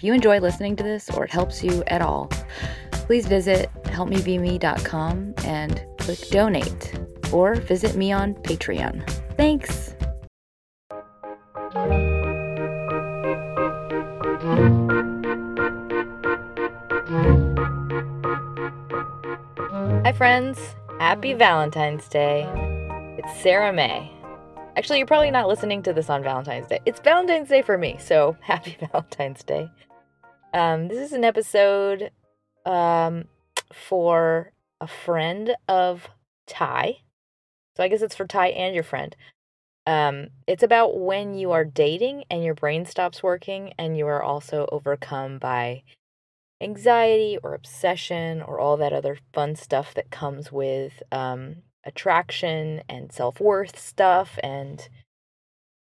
If you enjoy listening to this or it helps you at all, please visit helpmebeme.com and click donate or visit me on Patreon. Thanks. Hi, friends. Happy Valentine's Day. It's Sarah May. Actually, you're probably not listening to this on Valentine's Day. It's Valentine's Day for me, so happy Valentine's Day. Um, this is an episode um, for a friend of Ty. So I guess it's for Ty and your friend. Um, it's about when you are dating and your brain stops working and you are also overcome by anxiety or obsession or all that other fun stuff that comes with um, attraction and self worth stuff and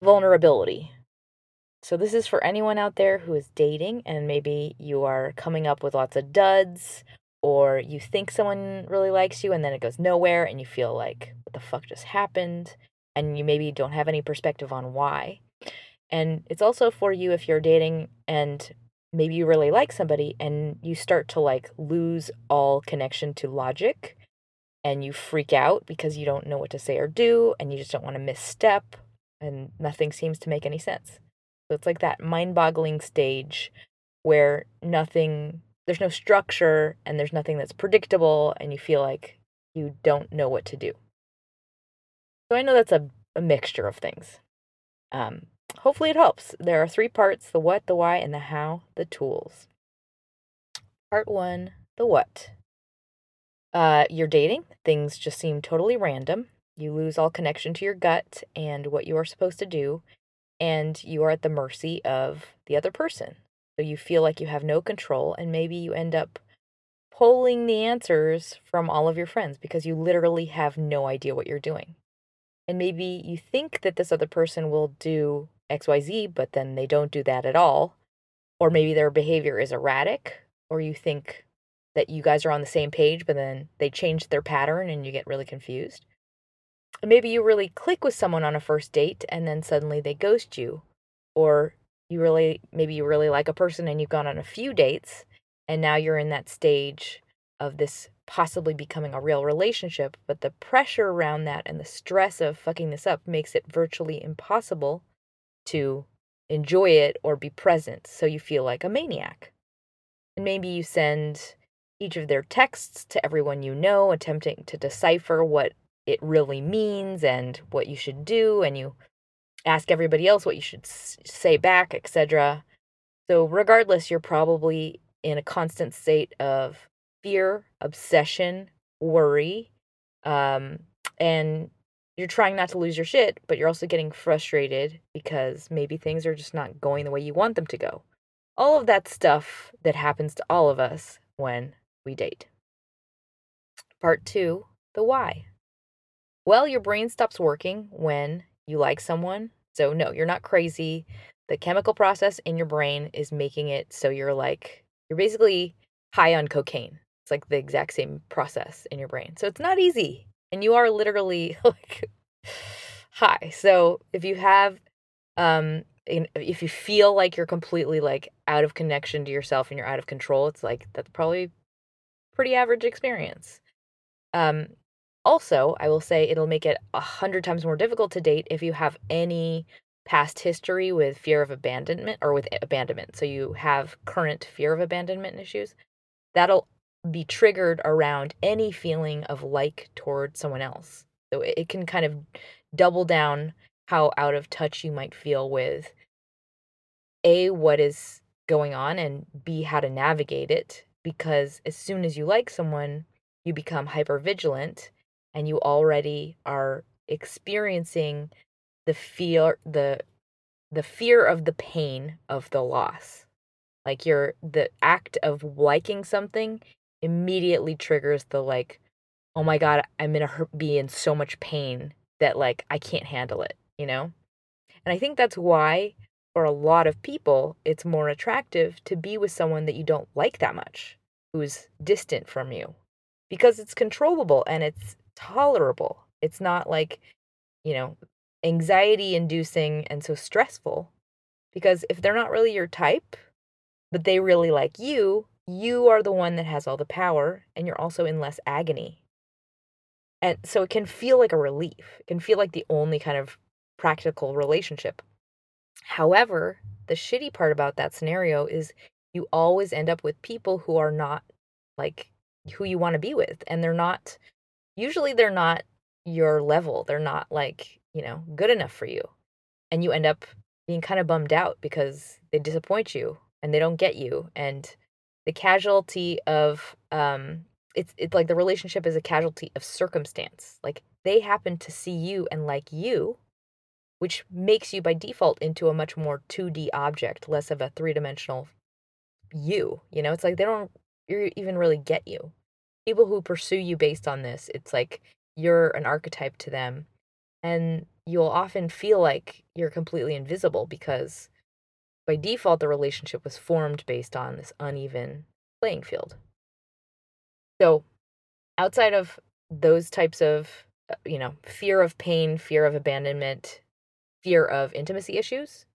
vulnerability. So, this is for anyone out there who is dating and maybe you are coming up with lots of duds or you think someone really likes you and then it goes nowhere and you feel like, what the fuck just happened? And you maybe don't have any perspective on why. And it's also for you if you're dating and maybe you really like somebody and you start to like lose all connection to logic and you freak out because you don't know what to say or do and you just don't want to misstep and nothing seems to make any sense. So it's like that mind boggling stage where nothing, there's no structure and there's nothing that's predictable and you feel like you don't know what to do. So I know that's a, a mixture of things. Um, hopefully it helps. There are three parts the what, the why, and the how, the tools. Part one the what. Uh, you're dating, things just seem totally random. You lose all connection to your gut and what you are supposed to do, and you are at the mercy of the other person. So you feel like you have no control, and maybe you end up pulling the answers from all of your friends because you literally have no idea what you're doing. And maybe you think that this other person will do XYZ, but then they don't do that at all. Or maybe their behavior is erratic, or you think that you guys are on the same page, but then they change their pattern and you get really confused. Maybe you really click with someone on a first date and then suddenly they ghost you. Or you really, maybe you really like a person and you've gone on a few dates and now you're in that stage of this possibly becoming a real relationship, but the pressure around that and the stress of fucking this up makes it virtually impossible to enjoy it or be present. So you feel like a maniac. And maybe you send each of their texts to everyone you know, attempting to decipher what it really means and what you should do, and you ask everybody else what you should say back, etc. So, regardless, you're probably in a constant state of fear, obsession, worry, um, and you're trying not to lose your shit, but you're also getting frustrated because maybe things are just not going the way you want them to go. All of that stuff that happens to all of us when we date. Part two the why. Well, your brain stops working when you like someone. So, no, you're not crazy. The chemical process in your brain is making it so you're like, you're basically high on cocaine. It's like the exact same process in your brain. So, it's not easy. And you are literally like high. So, if you have, um, if you feel like you're completely like out of connection to yourself and you're out of control, it's like that's probably pretty average experience. Um, also, I will say it'll make it a hundred times more difficult to date if you have any past history with fear of abandonment or with abandonment. So you have current fear of abandonment issues. That'll be triggered around any feeling of like toward someone else. So it can kind of double down how out of touch you might feel with A, what is going on, and B, how to navigate it because as soon as you like someone, you become hyper vigilant and you already are experiencing the fear the the fear of the pain of the loss. Like you're the act of liking something immediately triggers the like, oh my god, I'm gonna be in so much pain that like I can't handle it, you know? And I think that's why for a lot of people it's more attractive to be with someone that you don't like that much, who's distant from you. Because it's controllable and it's tolerable. It's not like, you know, anxiety inducing and so stressful. Because if they're not really your type, but they really like you, you are the one that has all the power and you're also in less agony. And so it can feel like a relief. It can feel like the only kind of practical relationship. However, the shitty part about that scenario is you always end up with people who are not like who you want to be with and they're not usually they're not your level. They're not like, you know, good enough for you. And you end up being kind of bummed out because they disappoint you and they don't get you and the casualty of um it's it's like the relationship is a casualty of circumstance. Like they happen to see you and like you, which makes you by default into a much more 2D object, less of a three-dimensional you. You know, it's like they don't even really get you. People who pursue you based on this, it's like you're an archetype to them and you'll often feel like you're completely invisible because by default the relationship was formed based on this uneven playing field. So, outside of those types of, uh, you know, fear of pain, fear of abandonment, fear of intimacy issues,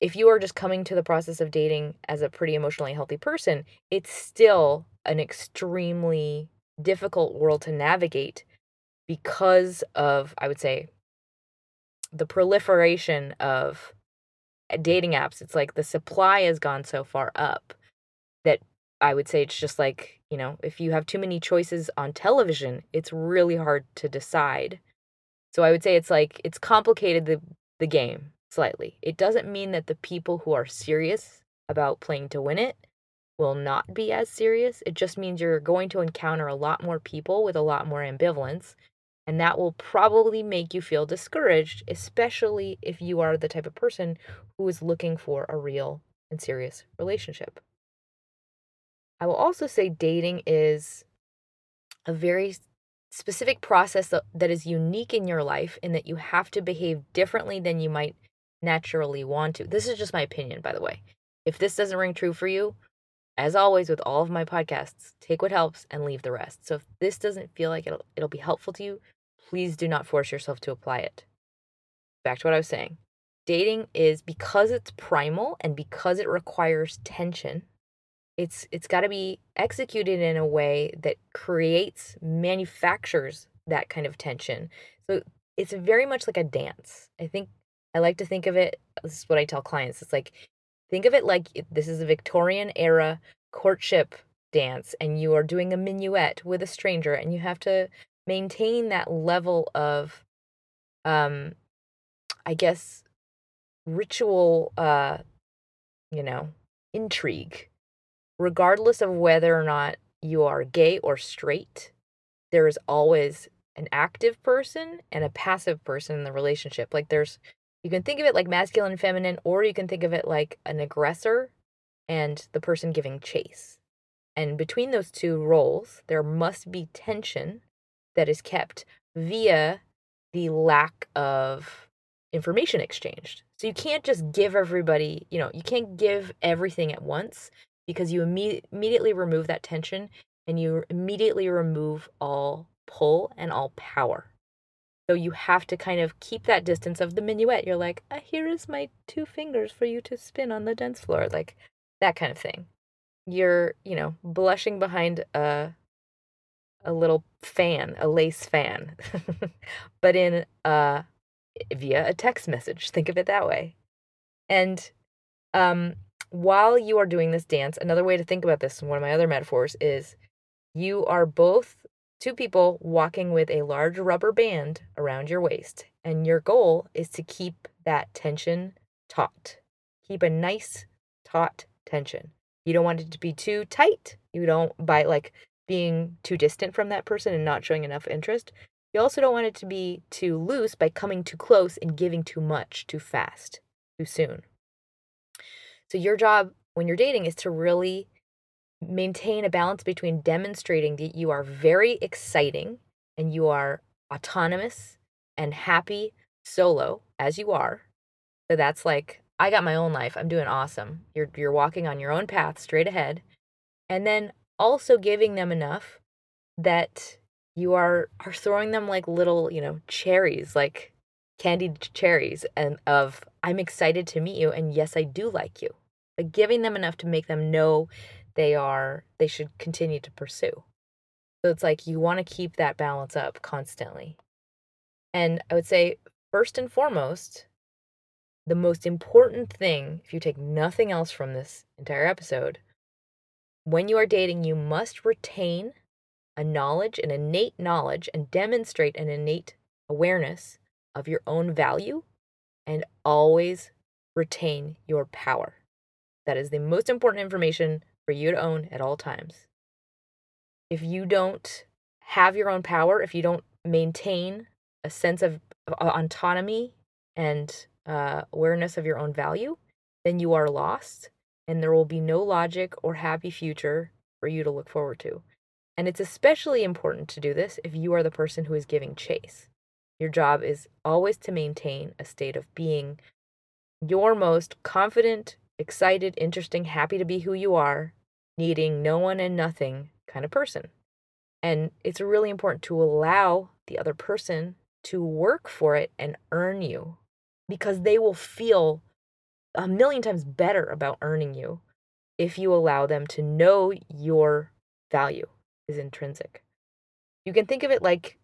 if you are just coming to the process of dating as a pretty emotionally healthy person, it's still an extremely difficult world to navigate because of, I would say, the proliferation of uh, dating apps. It's like the supply has gone so far up that I would say it's just like, you know, if you have too many choices on television, it's really hard to decide. So I would say it's like it's complicated the the game slightly. It doesn't mean that the people who are serious about playing to win it will not be as serious. It just means you're going to encounter a lot more people with a lot more ambivalence. And that will probably make you feel discouraged, especially if you are the type of person who is looking for a real and serious relationship. I will also say dating is a very specific process that is unique in your life in that you have to behave differently than you might naturally want to. This is just my opinion, by the way. If this doesn't ring true for you, as always with all of my podcasts, take what helps and leave the rest. So if this doesn't feel like it'll it'll be helpful to you, please do not force yourself to apply it. Back to what I was saying. Dating is because it's primal and because it requires tension, it's it's got to be executed in a way that creates manufactures that kind of tension. So it's very much like a dance. I think I like to think of it this is what I tell clients. It's like think of it like this is a Victorian era courtship dance and you are doing a minuet with a stranger and you have to maintain that level of um I guess ritual uh you know intrigue regardless of whether or not you are gay or straight, there is always an active person and a passive person in the relationship. Like there's, you can think of it like masculine and feminine, or you can think of it like an aggressor and the person giving chase. And between those two roles, there must be tension that is kept via the lack of information exchanged. So you can't just give everybody, you know, you can't give everything at once because you imme- immediately remove that tension and you immediately remove all pull and all power. So you have to kind of keep that distance of the minuet. You're like, ah, here is my two fingers for you to spin on the dance floor, like that kind of thing. You're, you know, blushing behind a a little fan, a lace fan, but in uh via a text message. Think of it that way. And um while you are doing this dance, another way to think about this, one of my other metaphors, is you are both two people walking with a large rubber band around your waist. And your goal is to keep that tension taut. Keep a nice, taut tension. You don't want it to be too tight. You don't, by like being too distant from that person and not showing enough interest. You also don't want it to be too loose by coming too close and giving too much too fast, too soon. So your job when you're dating is to really maintain a balance between demonstrating that you are very exciting and you are autonomous and happy solo as you are. So that's like I got my own life. I'm doing awesome. You're you're walking on your own path straight ahead. And then also giving them enough that you are are throwing them like little, you know, cherries, like candied cherries and of I'm excited to meet you and yes, I do like you. But giving them enough to make them know they are they should continue to pursue. So it's like you want to keep that balance up constantly. And I would say first and foremost, the most important thing, if you take nothing else from this entire episode, when you are dating, you must retain a knowledge, an innate knowledge, and demonstrate an innate awareness of your own value and always retain your power. That is the most important information for you to own at all times. If you don't have your own power, if you don't maintain a sense of autonomy and uh, awareness of your own value, then you are lost and there will be no logic or happy future for you to look forward to. And it's especially important to do this if you are the person who is giving chase. Your job is always to maintain a state of being your most confident, excited, interesting, happy to be who you are, needing no one and nothing kind of person. And it's really important to allow the other person to work for it and earn you because they will feel a million times better about earning you if you allow them to know your value is intrinsic. You can think of it like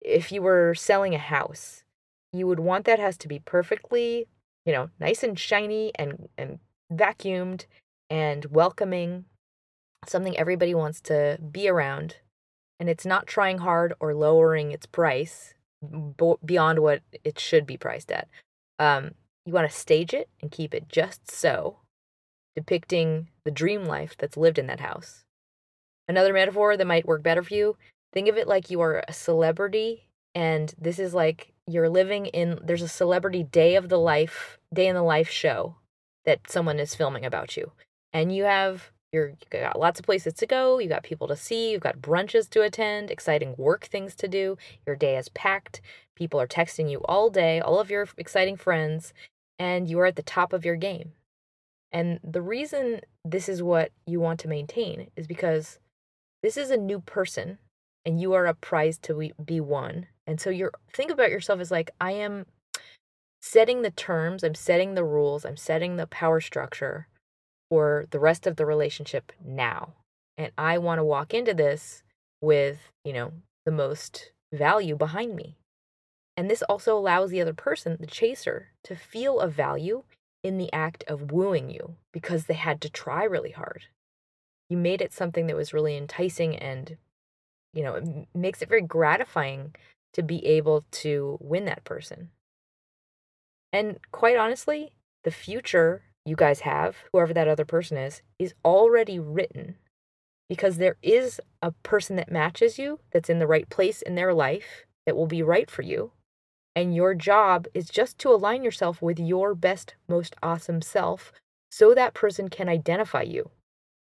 if you were selling a house, you would want that house to be perfectly, you know, nice and shiny and and vacuumed and welcoming, something everybody wants to be around. And it's not trying hard or lowering its price beyond what it should be priced at. Um, you want to stage it and keep it just so, depicting the dream life that's lived in that house. Another metaphor that might work better for you think of it like you are a celebrity, and this is like you're living in, there's a celebrity day of the life, day in the life show that someone is filming about you. And you have you're, you got lots of places to go, you got people to see, you've got brunches to attend, exciting work things to do. Your day is packed. People are texting you all day, all of your exciting friends, and you are at the top of your game. And the reason this is what you want to maintain is because this is a new person and you are a prize to be won. And so you're think about yourself as like I am setting the terms, I'm setting the rules, I'm setting the power structure for the rest of the relationship now. And I want to walk into this with, you know, the most value behind me. And this also allows the other person, the chaser, to feel a value in the act of wooing you because they had to try really hard. You made it something that was really enticing and, you know, it makes it very gratifying to be able to win that person. And quite honestly, the future you guys have, whoever that other person is, is already written because there is a person that matches you that's in the right place in their life that will be right for you. And your job is just to align yourself with your best, most awesome self so that person can identify you.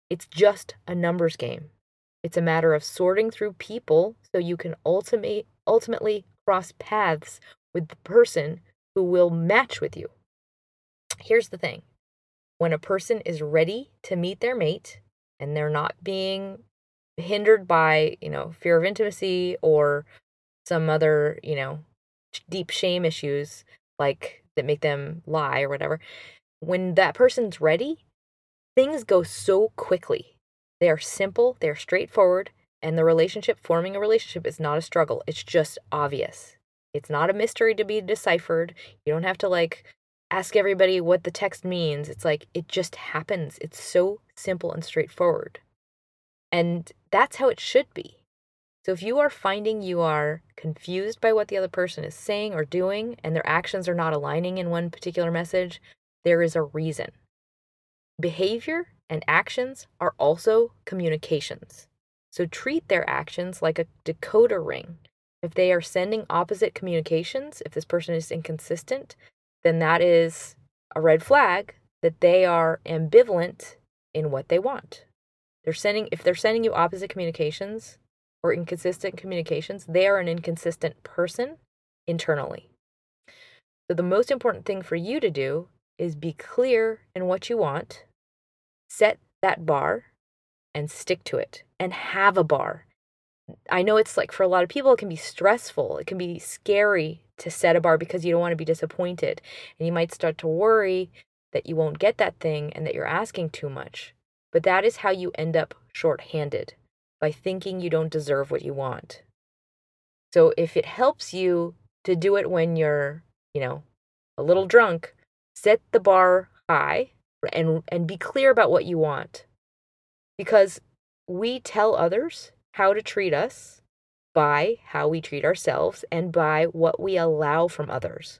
It's just a numbers game. It's a matter of sorting through people so you can ultimately ultimately cross paths with the person who will match with you. Here's the thing when a person is ready to meet their mate and they're not being hindered by, you know, fear of intimacy or some other, you know, deep shame issues like that make them lie or whatever, when that person's ready, things go so quickly. They are simple, they're straightforward, and the relationship, forming a relationship, is not a struggle. It's just obvious. It's not a mystery to be deciphered. You don't have to like ask everybody what the text means. It's like it just happens. It's so simple and straightforward. And that's how it should be. So if you are finding you are confused by what the other person is saying or doing and their actions are not aligning in one particular message, there is a reason. Behavior and actions are also communications. So treat their actions like a decoder ring. If they are sending opposite communications, if this person is inconsistent, then that is a red flag that they are ambivalent in what they want. They're sending if they're sending you opposite communications or inconsistent communications, they are an inconsistent person internally. So the most important thing for you to do is be clear in what you want, set that bar and stick to it and have a bar. I know it's like for a lot of people, it can be stressful. It can be scary to set a bar because you don't want to be disappointed. And you might start to worry that you won't get that thing and that you're asking too much. But that is how you end up short-handed by thinking you don't deserve what you want. So if it helps you to do it when you're, you know, a little drunk, set the bar high and and be clear about what you want. Because we tell others how to treat us by how we treat ourselves and by what we allow from others.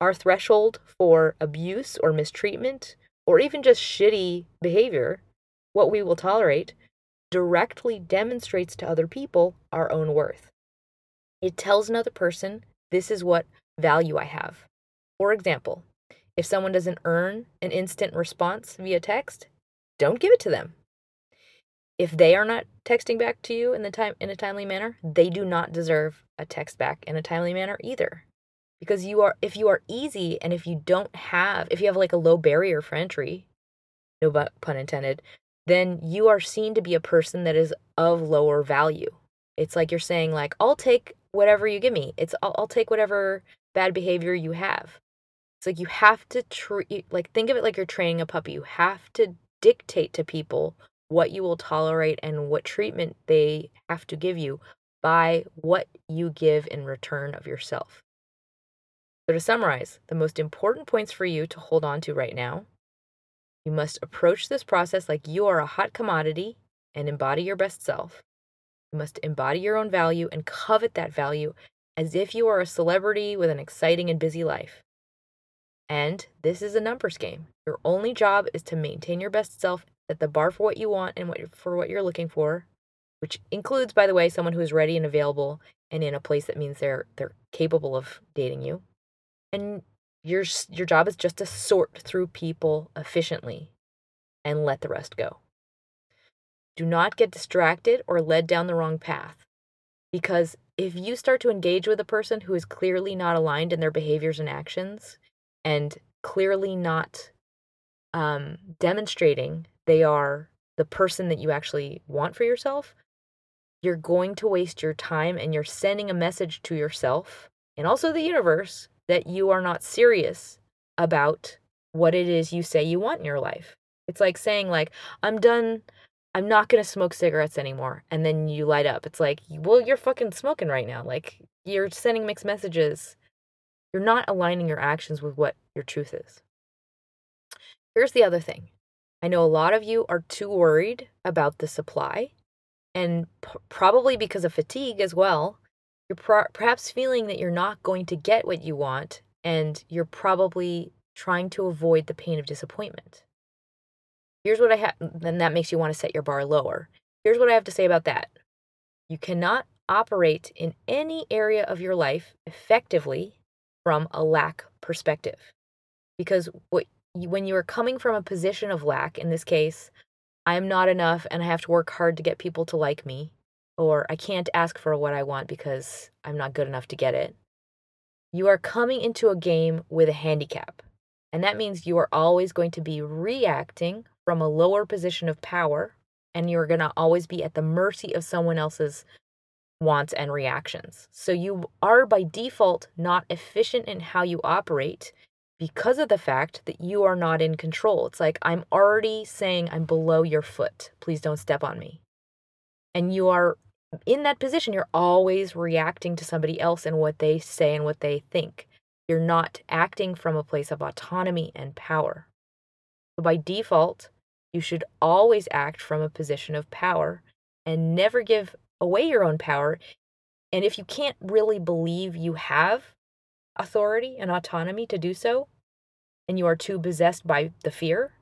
Our threshold for abuse or mistreatment or even just shitty behavior, what we will tolerate, directly demonstrates to other people our own worth. It tells another person, this is what value I have. For example, if someone doesn't earn an instant response via text, don't give it to them. If they are not texting back to you in the time in a timely manner, they do not deserve a text back in a timely manner either. Because you are if you are easy and if you don't have if you have like a low barrier for entry, no pun intended, then you are seen to be a person that is of lower value. It's like you're saying like I'll take whatever you give me. It's I'll, I'll take whatever bad behavior you have. It's like you have to treat like think of it like you're training a puppy. You have to dictate to people what you will tolerate and what treatment they have to give you by what you give in return of yourself. So, to summarize, the most important points for you to hold on to right now you must approach this process like you are a hot commodity and embody your best self. You must embody your own value and covet that value as if you are a celebrity with an exciting and busy life. And this is a numbers game. Your only job is to maintain your best self set the bar for what you want and what for what you're looking for, which includes, by the way, someone who is ready and available and in a place that means they're they're capable of dating you. And your your job is just to sort through people efficiently and let the rest go. Do not get distracted or led down the wrong path. Because if you start to engage with a person who is clearly not aligned in their behaviors and actions and clearly not um, demonstrating they are the person that you actually want for yourself, you're going to waste your time and you're sending a message to yourself and also the universe that you are not serious about what it is you say you want in your life. It's like saying like I'm done I'm not going to smoke cigarettes anymore and then you light up. It's like, well, you're fucking smoking right now. Like you're sending mixed messages. You're not aligning your actions with what your truth is. Here's the other thing. I know a lot of you are too worried about the supply, and p- probably because of fatigue as well. You're perhaps feeling that you're not going to get what you want, and you're probably trying to avoid the pain of disappointment. Here's what I have, then that makes you want to set your bar lower. Here's what I have to say about that you cannot operate in any area of your life effectively from a lack perspective. Because what when you are coming from a position of lack, in this case, I'm not enough and I have to work hard to get people to like me, or I can't ask for what I want because I'm not good enough to get it. You are coming into a game with a handicap. And that means you are always going to be reacting from a lower position of power, and you're going to always be at the mercy of someone else's wants and reactions. So you are by default not efficient in how you operate because of the fact that you are not in control. It's like, I'm already saying I'm below your foot. Please don't step on me. And you are in that position, you're always reacting to somebody else and what they say and what they think. You're not acting from a place of autonomy and power. So, by default, you should always act from a position of power and never give away your own power. And if you can't really believe you have authority and autonomy to do so, and you are too possessed by the fear,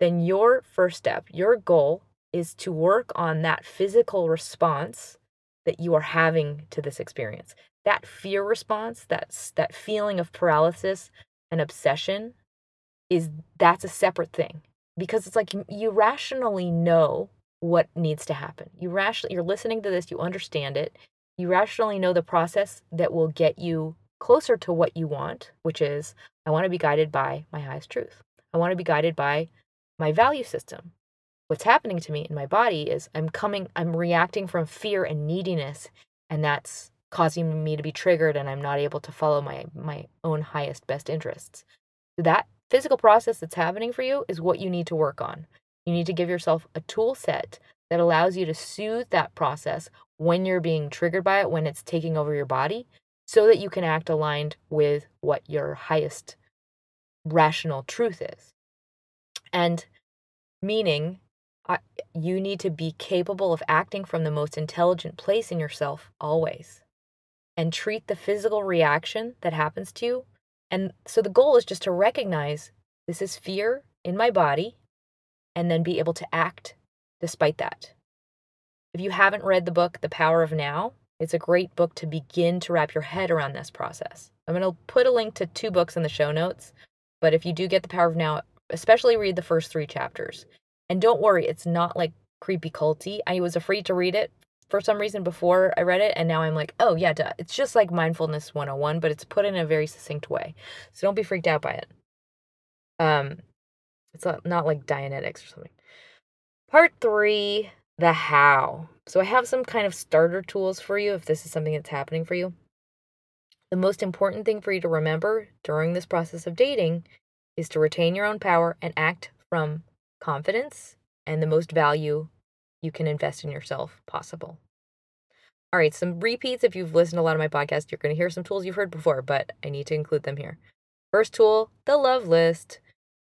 then your first step, your goal is to work on that physical response that you are having to this experience. That fear response, that's that feeling of paralysis and obsession is that's a separate thing. because it's like you, you rationally know what needs to happen. You rationally you're listening to this, you understand it. You rationally know the process that will get you closer to what you want, which is I want to be guided by my highest truth. I want to be guided by my value system. What's happening to me in my body is I'm coming I'm reacting from fear and neediness and that's causing me to be triggered and I'm not able to follow my my own highest best interests. That physical process that's happening for you is what you need to work on. You need to give yourself a tool set that allows you to soothe that process when you're being triggered by it, when it's taking over your body, so that you can act aligned with what your highest rational truth is. And meaning, you need to be capable of acting from the most intelligent place in yourself always and treat the physical reaction that happens to you. And so the goal is just to recognize this is fear in my body and then be able to act despite that. If you haven't read the book, The Power of Now, it's a great book to begin to wrap your head around this process. I'm going to put a link to two books in the show notes, but if you do get The Power of Now, especially read the first three chapters. And don't worry, it's not like creepy culty. I was afraid to read it for some reason before I read it, and now I'm like, oh yeah, duh. it's just like mindfulness 101, but it's put in a very succinct way. So don't be freaked out by it. Um, it's not like Dianetics or something. Part three, the how. So I have some kind of starter tools for you if this is something that's happening for you. The most important thing for you to remember during this process of dating is to retain your own power and act from confidence and the most value you can invest in yourself possible. All right, some repeats. If you've listened to a lot of my podcast, you're going to hear some tools you've heard before, but I need to include them here. First tool, the love list.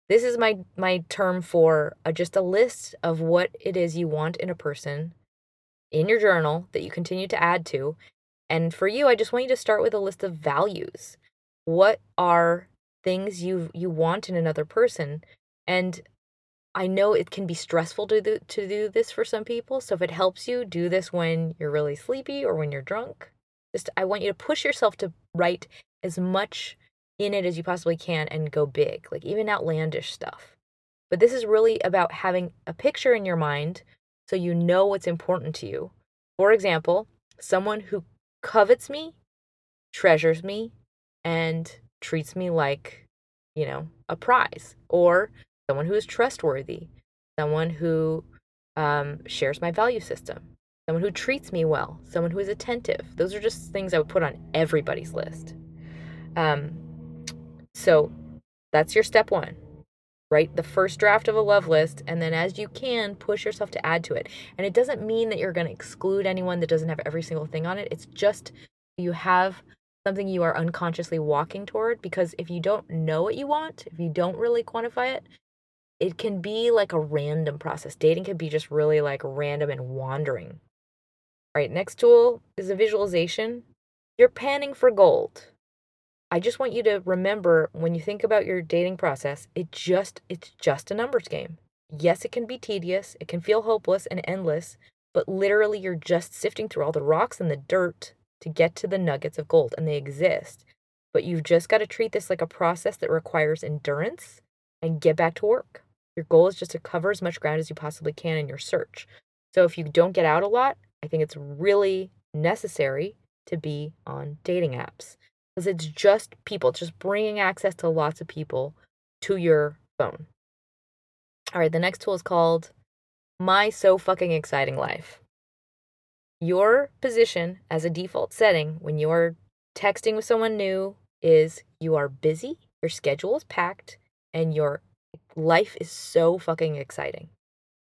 This is my my term for a, just a list of what it is you want in a person in your journal that you continue to add to. And for you, I just want you to start with a list of values. What are things you you want in another person? And I know it can be stressful to do, to do this for some people. So if it helps you, do this when you're really sleepy or when you're drunk. Just I want you to push yourself to write as much in it as you possibly can and go big, like even outlandish stuff. But this is really about having a picture in your mind so you know what's important to you. For example, someone who covets me, treasures me, and treats me like, you know, a prize, or someone who is trustworthy, someone who um, shares my value system, someone who treats me well, someone who is attentive. Those are just things I would put on everybody's list. Um, so that's your step one. Write the first draft of a love list, and then as you can, push yourself to add to it. And it doesn't mean that you're going to exclude anyone that doesn't have every single thing on it. It's just you have something you are unconsciously walking toward because if you don't know what you want, if you don't really quantify it, it can be like a random process. Dating can be just really like random and wandering. All right, next tool is a visualization. You're panning for gold. I just want you to remember when you think about your dating process, it just it's just a numbers game. Yes, it can be tedious, it can feel hopeless and endless, but literally you're just sifting through all the rocks and the dirt to get to the nuggets of gold and they exist. But you've just got to treat this like a process that requires endurance and get back to work. Your goal is just to cover as much ground as you possibly can in your search. So if you don't get out a lot, I think it's really necessary to be on dating apps because it's just people, it's just bringing access to lots of people to your phone. All right, the next tool is called My So Fucking Exciting Life. Your position as a default setting when you're texting with someone new is you are busy, your schedule is packed, and you're life is so fucking exciting.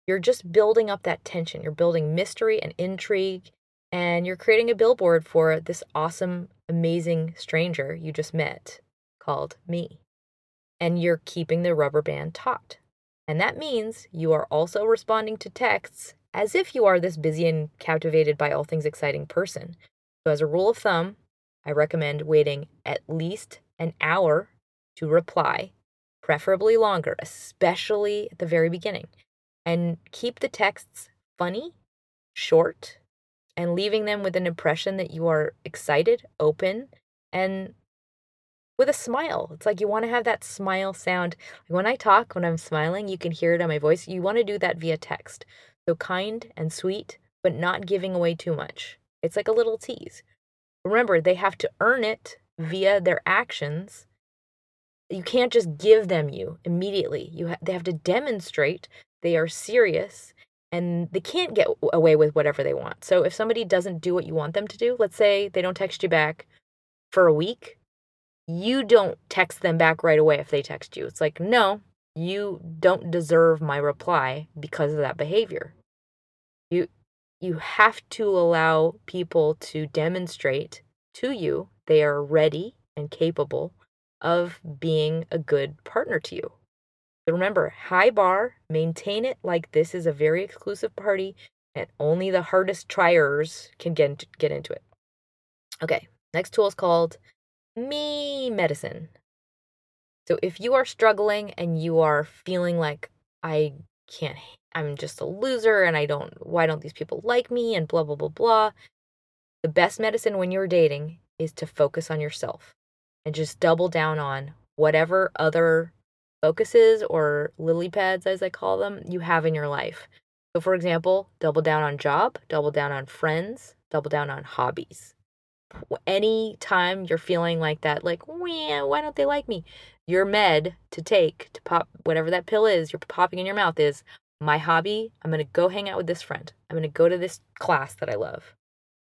You're just building up that tension. You're building mystery and intrigue, and you're creating a billboard for this awesome, amazing stranger you just met called me. And you're keeping the rubber band taut. And that means you are also responding to texts as if you are this busy and captivated by all things exciting person. So, as a rule of thumb, I recommend waiting at least an hour to reply preferably longer, especially at the very beginning. And keep the texts funny, short, and leaving them with an impression that you are excited, open, and with a smile. It's like you want to have that smile sound. When I talk, when I'm smiling, you can hear it on my voice. You want to do that via text. So kind and sweet, but not giving away too much. It's like a little tease. Remember, they have to earn it via their actions. You can't just give them you immediately. You ha- they have to demonstrate they are serious and they can't get away with whatever they want. So if somebody doesn't do what you want them to do, let's say they don't text you back for a week, you don't text them back right away if they text you. It's like, no, you don't deserve my reply because of that behavior. You you have to allow people to demonstrate to you they are ready and capable of being a good partner to you. Remember, high bar, maintain it like this is a very exclusive party and only the hardest triers can get into, get into it. Okay, next tool is called me medicine. So if you are struggling and you are feeling like I can't I'm just a loser and I don't why don't these people like me and blah blah blah blah. The best medicine when you're dating is to focus on yourself and just double down on whatever other focuses or lily pads as I call them you have in your life. So for example, double down on job, double down on friends, double down on hobbies any time you're feeling like that, like, why don't they like me? Your med to take to pop whatever that pill is you're popping in your mouth is my hobby. I'm going to go hang out with this friend. I'm going to go to this class that I love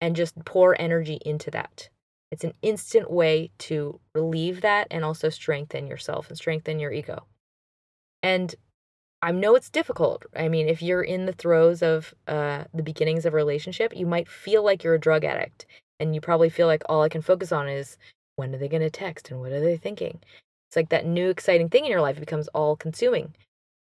and just pour energy into that. It's an instant way to relieve that and also strengthen yourself and strengthen your ego. And I know it's difficult. I mean, if you're in the throes of uh, the beginnings of a relationship, you might feel like you're a drug addict and you probably feel like all I can focus on is when are they going to text and what are they thinking? It's like that new exciting thing in your life becomes all consuming.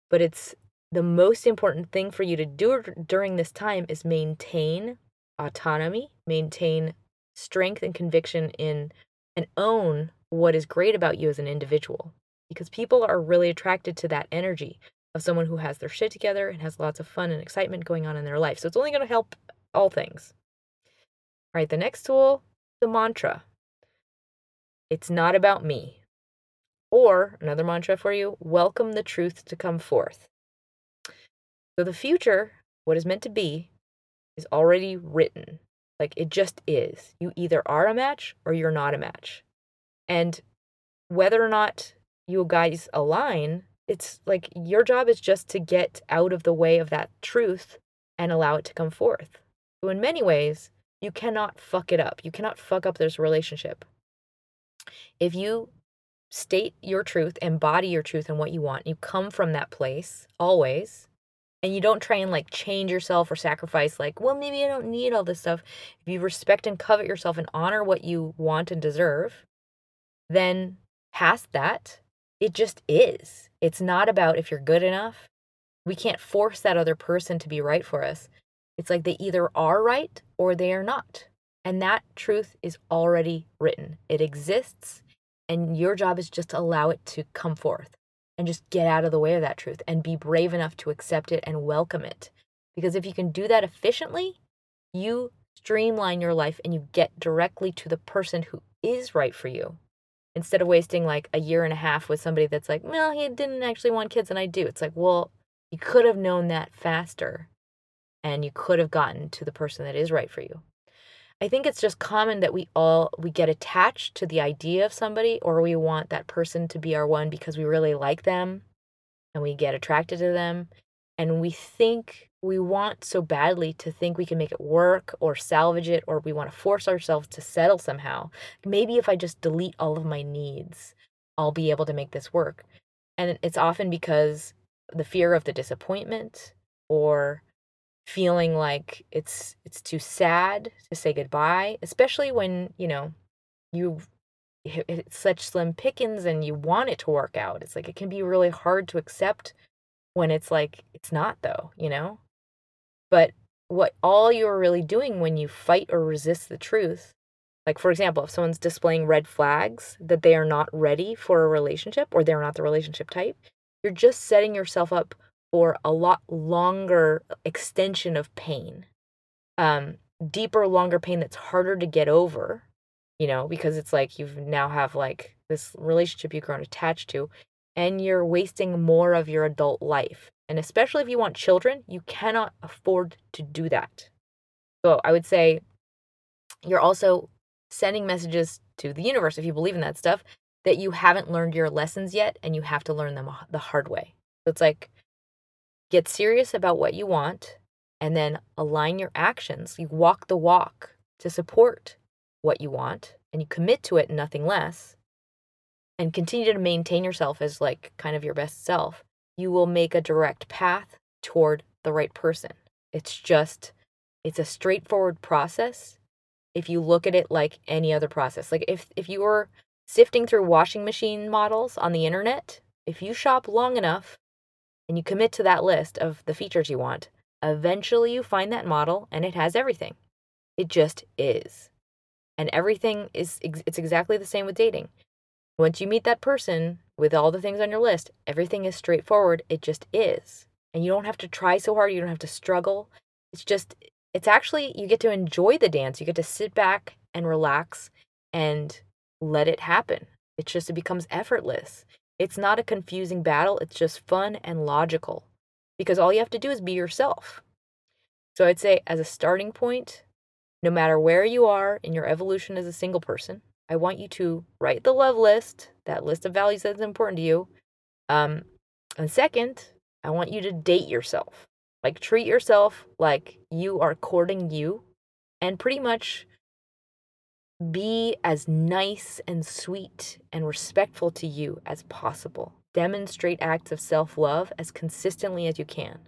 But it's the most important thing for you to do during this time is maintain autonomy, maintain strength and conviction in and own what is great about you as an individual. Because people are really attracted to that energy of someone who has their shit together and has lots of fun and excitement going on in their life. So it's only going to help all things. All right, the next tool, the mantra. It's not about me. Or another mantra for you welcome the truth to come forth. So the future, what is meant to be, is already written. Like it just is. You either are a match or you're not a match. And whether or not you guys align, it's like your job is just to get out of the way of that truth and allow it to come forth. So, in many ways, you cannot fuck it up. You cannot fuck up this relationship. If you state your truth, embody your truth and what you want, you come from that place always, and you don't try and like change yourself or sacrifice, like, well, maybe I don't need all this stuff. If you respect and covet yourself and honor what you want and deserve, then past that, it just is. It's not about if you're good enough. We can't force that other person to be right for us. It's like they either are right or they are not. And that truth is already written. It exists, and your job is just to allow it to come forth and just get out of the way of that truth and be brave enough to accept it and welcome it. Because if you can do that efficiently, you streamline your life and you get directly to the person who is right for you instead of wasting like a year and a half with somebody that's like, well, he didn't actually want kids and I do. It's like, well, you could have known that faster and you could have gotten to the person that is right for you. I think it's just common that we all we get attached to the idea of somebody or we want that person to be our one because we really like them and we get attracted to them and we think we want so badly to think we can make it work or salvage it or we want to force ourselves to settle somehow. Maybe if I just delete all of my needs, I'll be able to make this work. And it's often because the fear of the disappointment or feeling like it's it's too sad to say goodbye, especially when, you know, you it's such slim pickings and you want it to work out. It's like it can be really hard to accept when it's like it's not though, you know? But what all you're really doing when you fight or resist the truth, like for example, if someone's displaying red flags that they are not ready for a relationship or they're not the relationship type, you're just setting yourself up for a lot longer extension of pain, um, deeper, longer pain that's harder to get over you know, because it's like you've now have like this relationship you've grown attached to, and you're wasting more of your adult life. And especially if you want children, you cannot afford to do that. So I would say you're also sending messages to the universe, if you believe in that stuff, that you haven't learned your lessons yet and you have to learn them the hard way. So it's like, get serious about what you want and then align your actions. You walk the walk to support what you want and you commit to it nothing less and continue to maintain yourself as like kind of your best self, you will make a direct path toward the right person. It's just, it's a straightforward process if you look at it like any other process. Like if, if you were sifting through washing machine models on the internet, if you shop long enough and you commit to that list of the features you want, eventually you find that model and it has everything. It just is. And everything is it's exactly the same with dating. Once you meet that person with all the things on your list, everything is straightforward. It just is. And you don't have to try so hard, you don't have to struggle. It's just it's actually you get to enjoy the dance. You get to sit back and relax and let it happen. It's just it becomes effortless. It's not a confusing battle, it's just fun and logical. Because all you have to do is be yourself. So I'd say as a starting point, no matter where you are in your evolution as a single person, I want you to write the love list, that list of values that's important to you. Um, and second, I want you to date yourself. Like treat yourself like you are courting you and pretty much be as nice and sweet and respectful to you as possible. Demonstrate acts of self love as consistently as you can.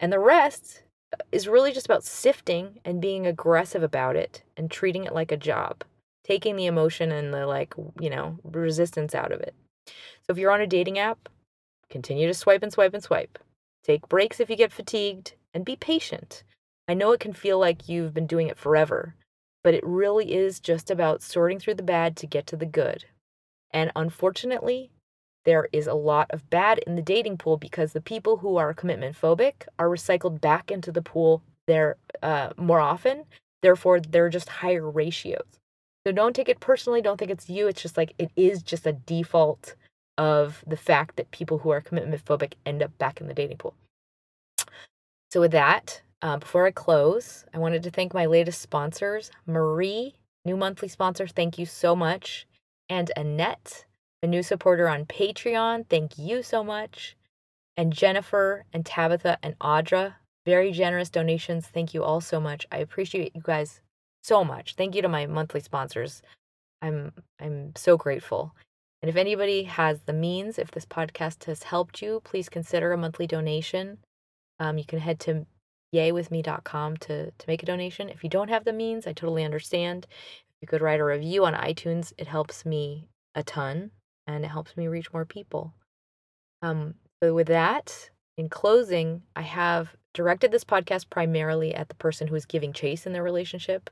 And the rest uh, is really just about sifting and being aggressive about it and treating it like a job, taking the emotion and the like, you know, resistance out of it. So if you're on a dating app, continue to swipe and swipe and swipe. Take breaks if you get fatigued and be patient. I know it can feel like you've been doing it forever, but it really is just about sorting through the bad to get to the good. And unfortunately, there is a lot of bad in the dating pool because the people who are commitment phobic are recycled back into the pool there uh, more often. Therefore, they're just higher ratios. So don't take it personally. Don't think it's you. It's just like it is just a default of the fact that people who are commitment phobic end up back in the dating pool. So, with that, uh, before I close, I wanted to thank my latest sponsors Marie, new monthly sponsor, thank you so much, and Annette, a new supporter on Patreon, thank you so much, and Jennifer and Tabitha and Audra, very generous donations, thank you all so much. I appreciate you guys so much. Thank you to my monthly sponsors. I'm I'm so grateful. And if anybody has the means, if this podcast has helped you, please consider a monthly donation. Um, you can head to yaywithme.com to, to make a donation. If you don't have the means, I totally understand. If you could write a review on iTunes, it helps me a ton and it helps me reach more people. Um, so, with that, in closing, I have directed this podcast primarily at the person who is giving chase in their relationship.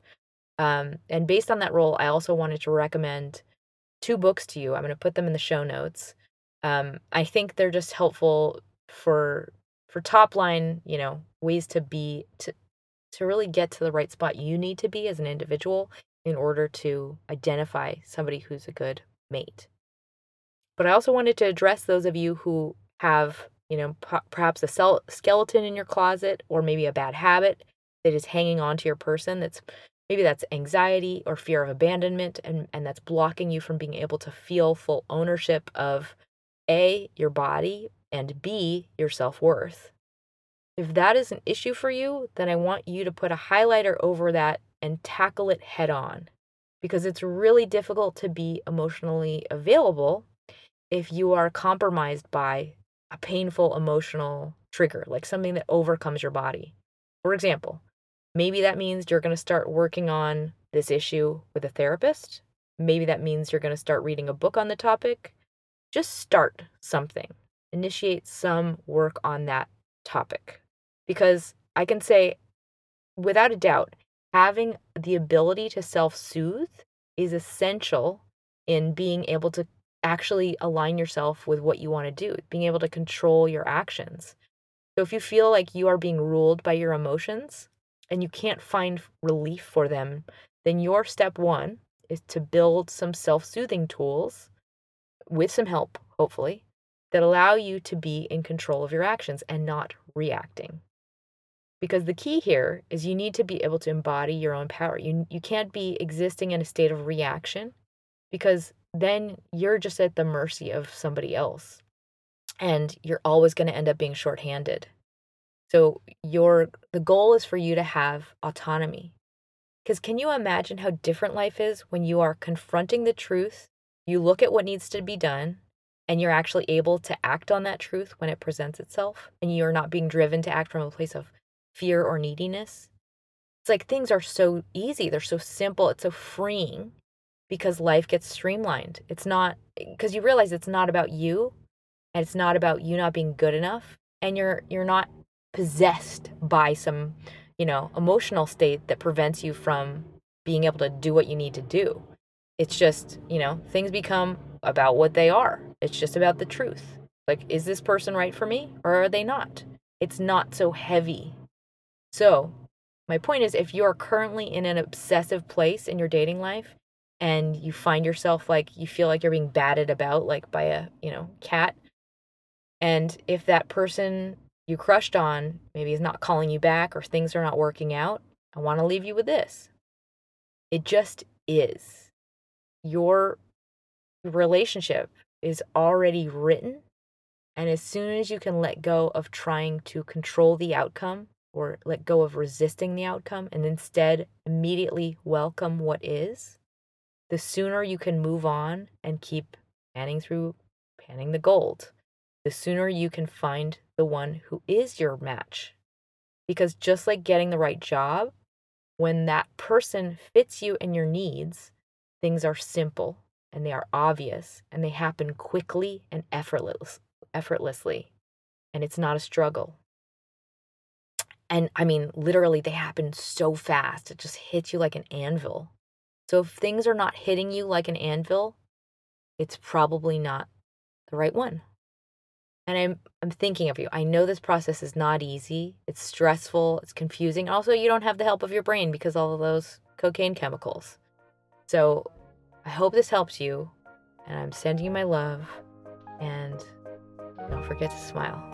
Um, and based on that role, I also wanted to recommend two books to you. I'm going to put them in the show notes. Um, I think they're just helpful for for top line, you know, ways to be to to really get to the right spot you need to be as an individual in order to identify somebody who's a good mate. But I also wanted to address those of you who have, you know, p- perhaps a cell- skeleton in your closet or maybe a bad habit that is hanging on to your person that's Maybe that's anxiety or fear of abandonment, and, and that's blocking you from being able to feel full ownership of A, your body, and B, your self worth. If that is an issue for you, then I want you to put a highlighter over that and tackle it head on because it's really difficult to be emotionally available if you are compromised by a painful emotional trigger, like something that overcomes your body. For example, Maybe that means you're going to start working on this issue with a therapist. Maybe that means you're going to start reading a book on the topic. Just start something, initiate some work on that topic. Because I can say, without a doubt, having the ability to self soothe is essential in being able to actually align yourself with what you want to do, being able to control your actions. So if you feel like you are being ruled by your emotions, and you can't find relief for them, then your step one is to build some self soothing tools with some help, hopefully, that allow you to be in control of your actions and not reacting. Because the key here is you need to be able to embody your own power. You, you can't be existing in a state of reaction because then you're just at the mercy of somebody else. And you're always going to end up being shorthanded. So your the goal is for you to have autonomy. Cuz can you imagine how different life is when you are confronting the truth, you look at what needs to be done, and you're actually able to act on that truth when it presents itself and you're not being driven to act from a place of fear or neediness. It's like things are so easy, they're so simple, it's so freeing because life gets streamlined. It's not because you realize it's not about you and it's not about you not being good enough and you're you're not possessed by some, you know, emotional state that prevents you from being able to do what you need to do. It's just, you know, things become about what they are. It's just about the truth. Like, is this person right for me or are they not? It's not so heavy. So, my point is if you are currently in an obsessive place in your dating life and you find yourself like you feel like you're being batted about like by a, you know, cat, and if that person you crushed on maybe is not calling you back or things are not working out, I want to leave you with this. It just is. Your relationship is already written. And as soon as you can let go of trying to control the outcome or let go of resisting the outcome and instead immediately welcome what is, the sooner you can move on and keep panning through, panning the gold, the sooner you can find the one who is your match. Because just like getting the right job, when that person fits you and your needs, things are simple and they are obvious and they happen quickly and effortless, effortlessly. And it's not a struggle. And I mean, literally, they happen so fast. It just hits you like an anvil. So if things are not hitting you like an anvil, it's probably not the right one and I'm I'm thinking of you. I know this process is not easy. It's stressful, it's confusing. Also, you don't have the help of your brain because all of those cocaine chemicals. So, I hope this helps you and I'm sending you my love and don't forget to smile.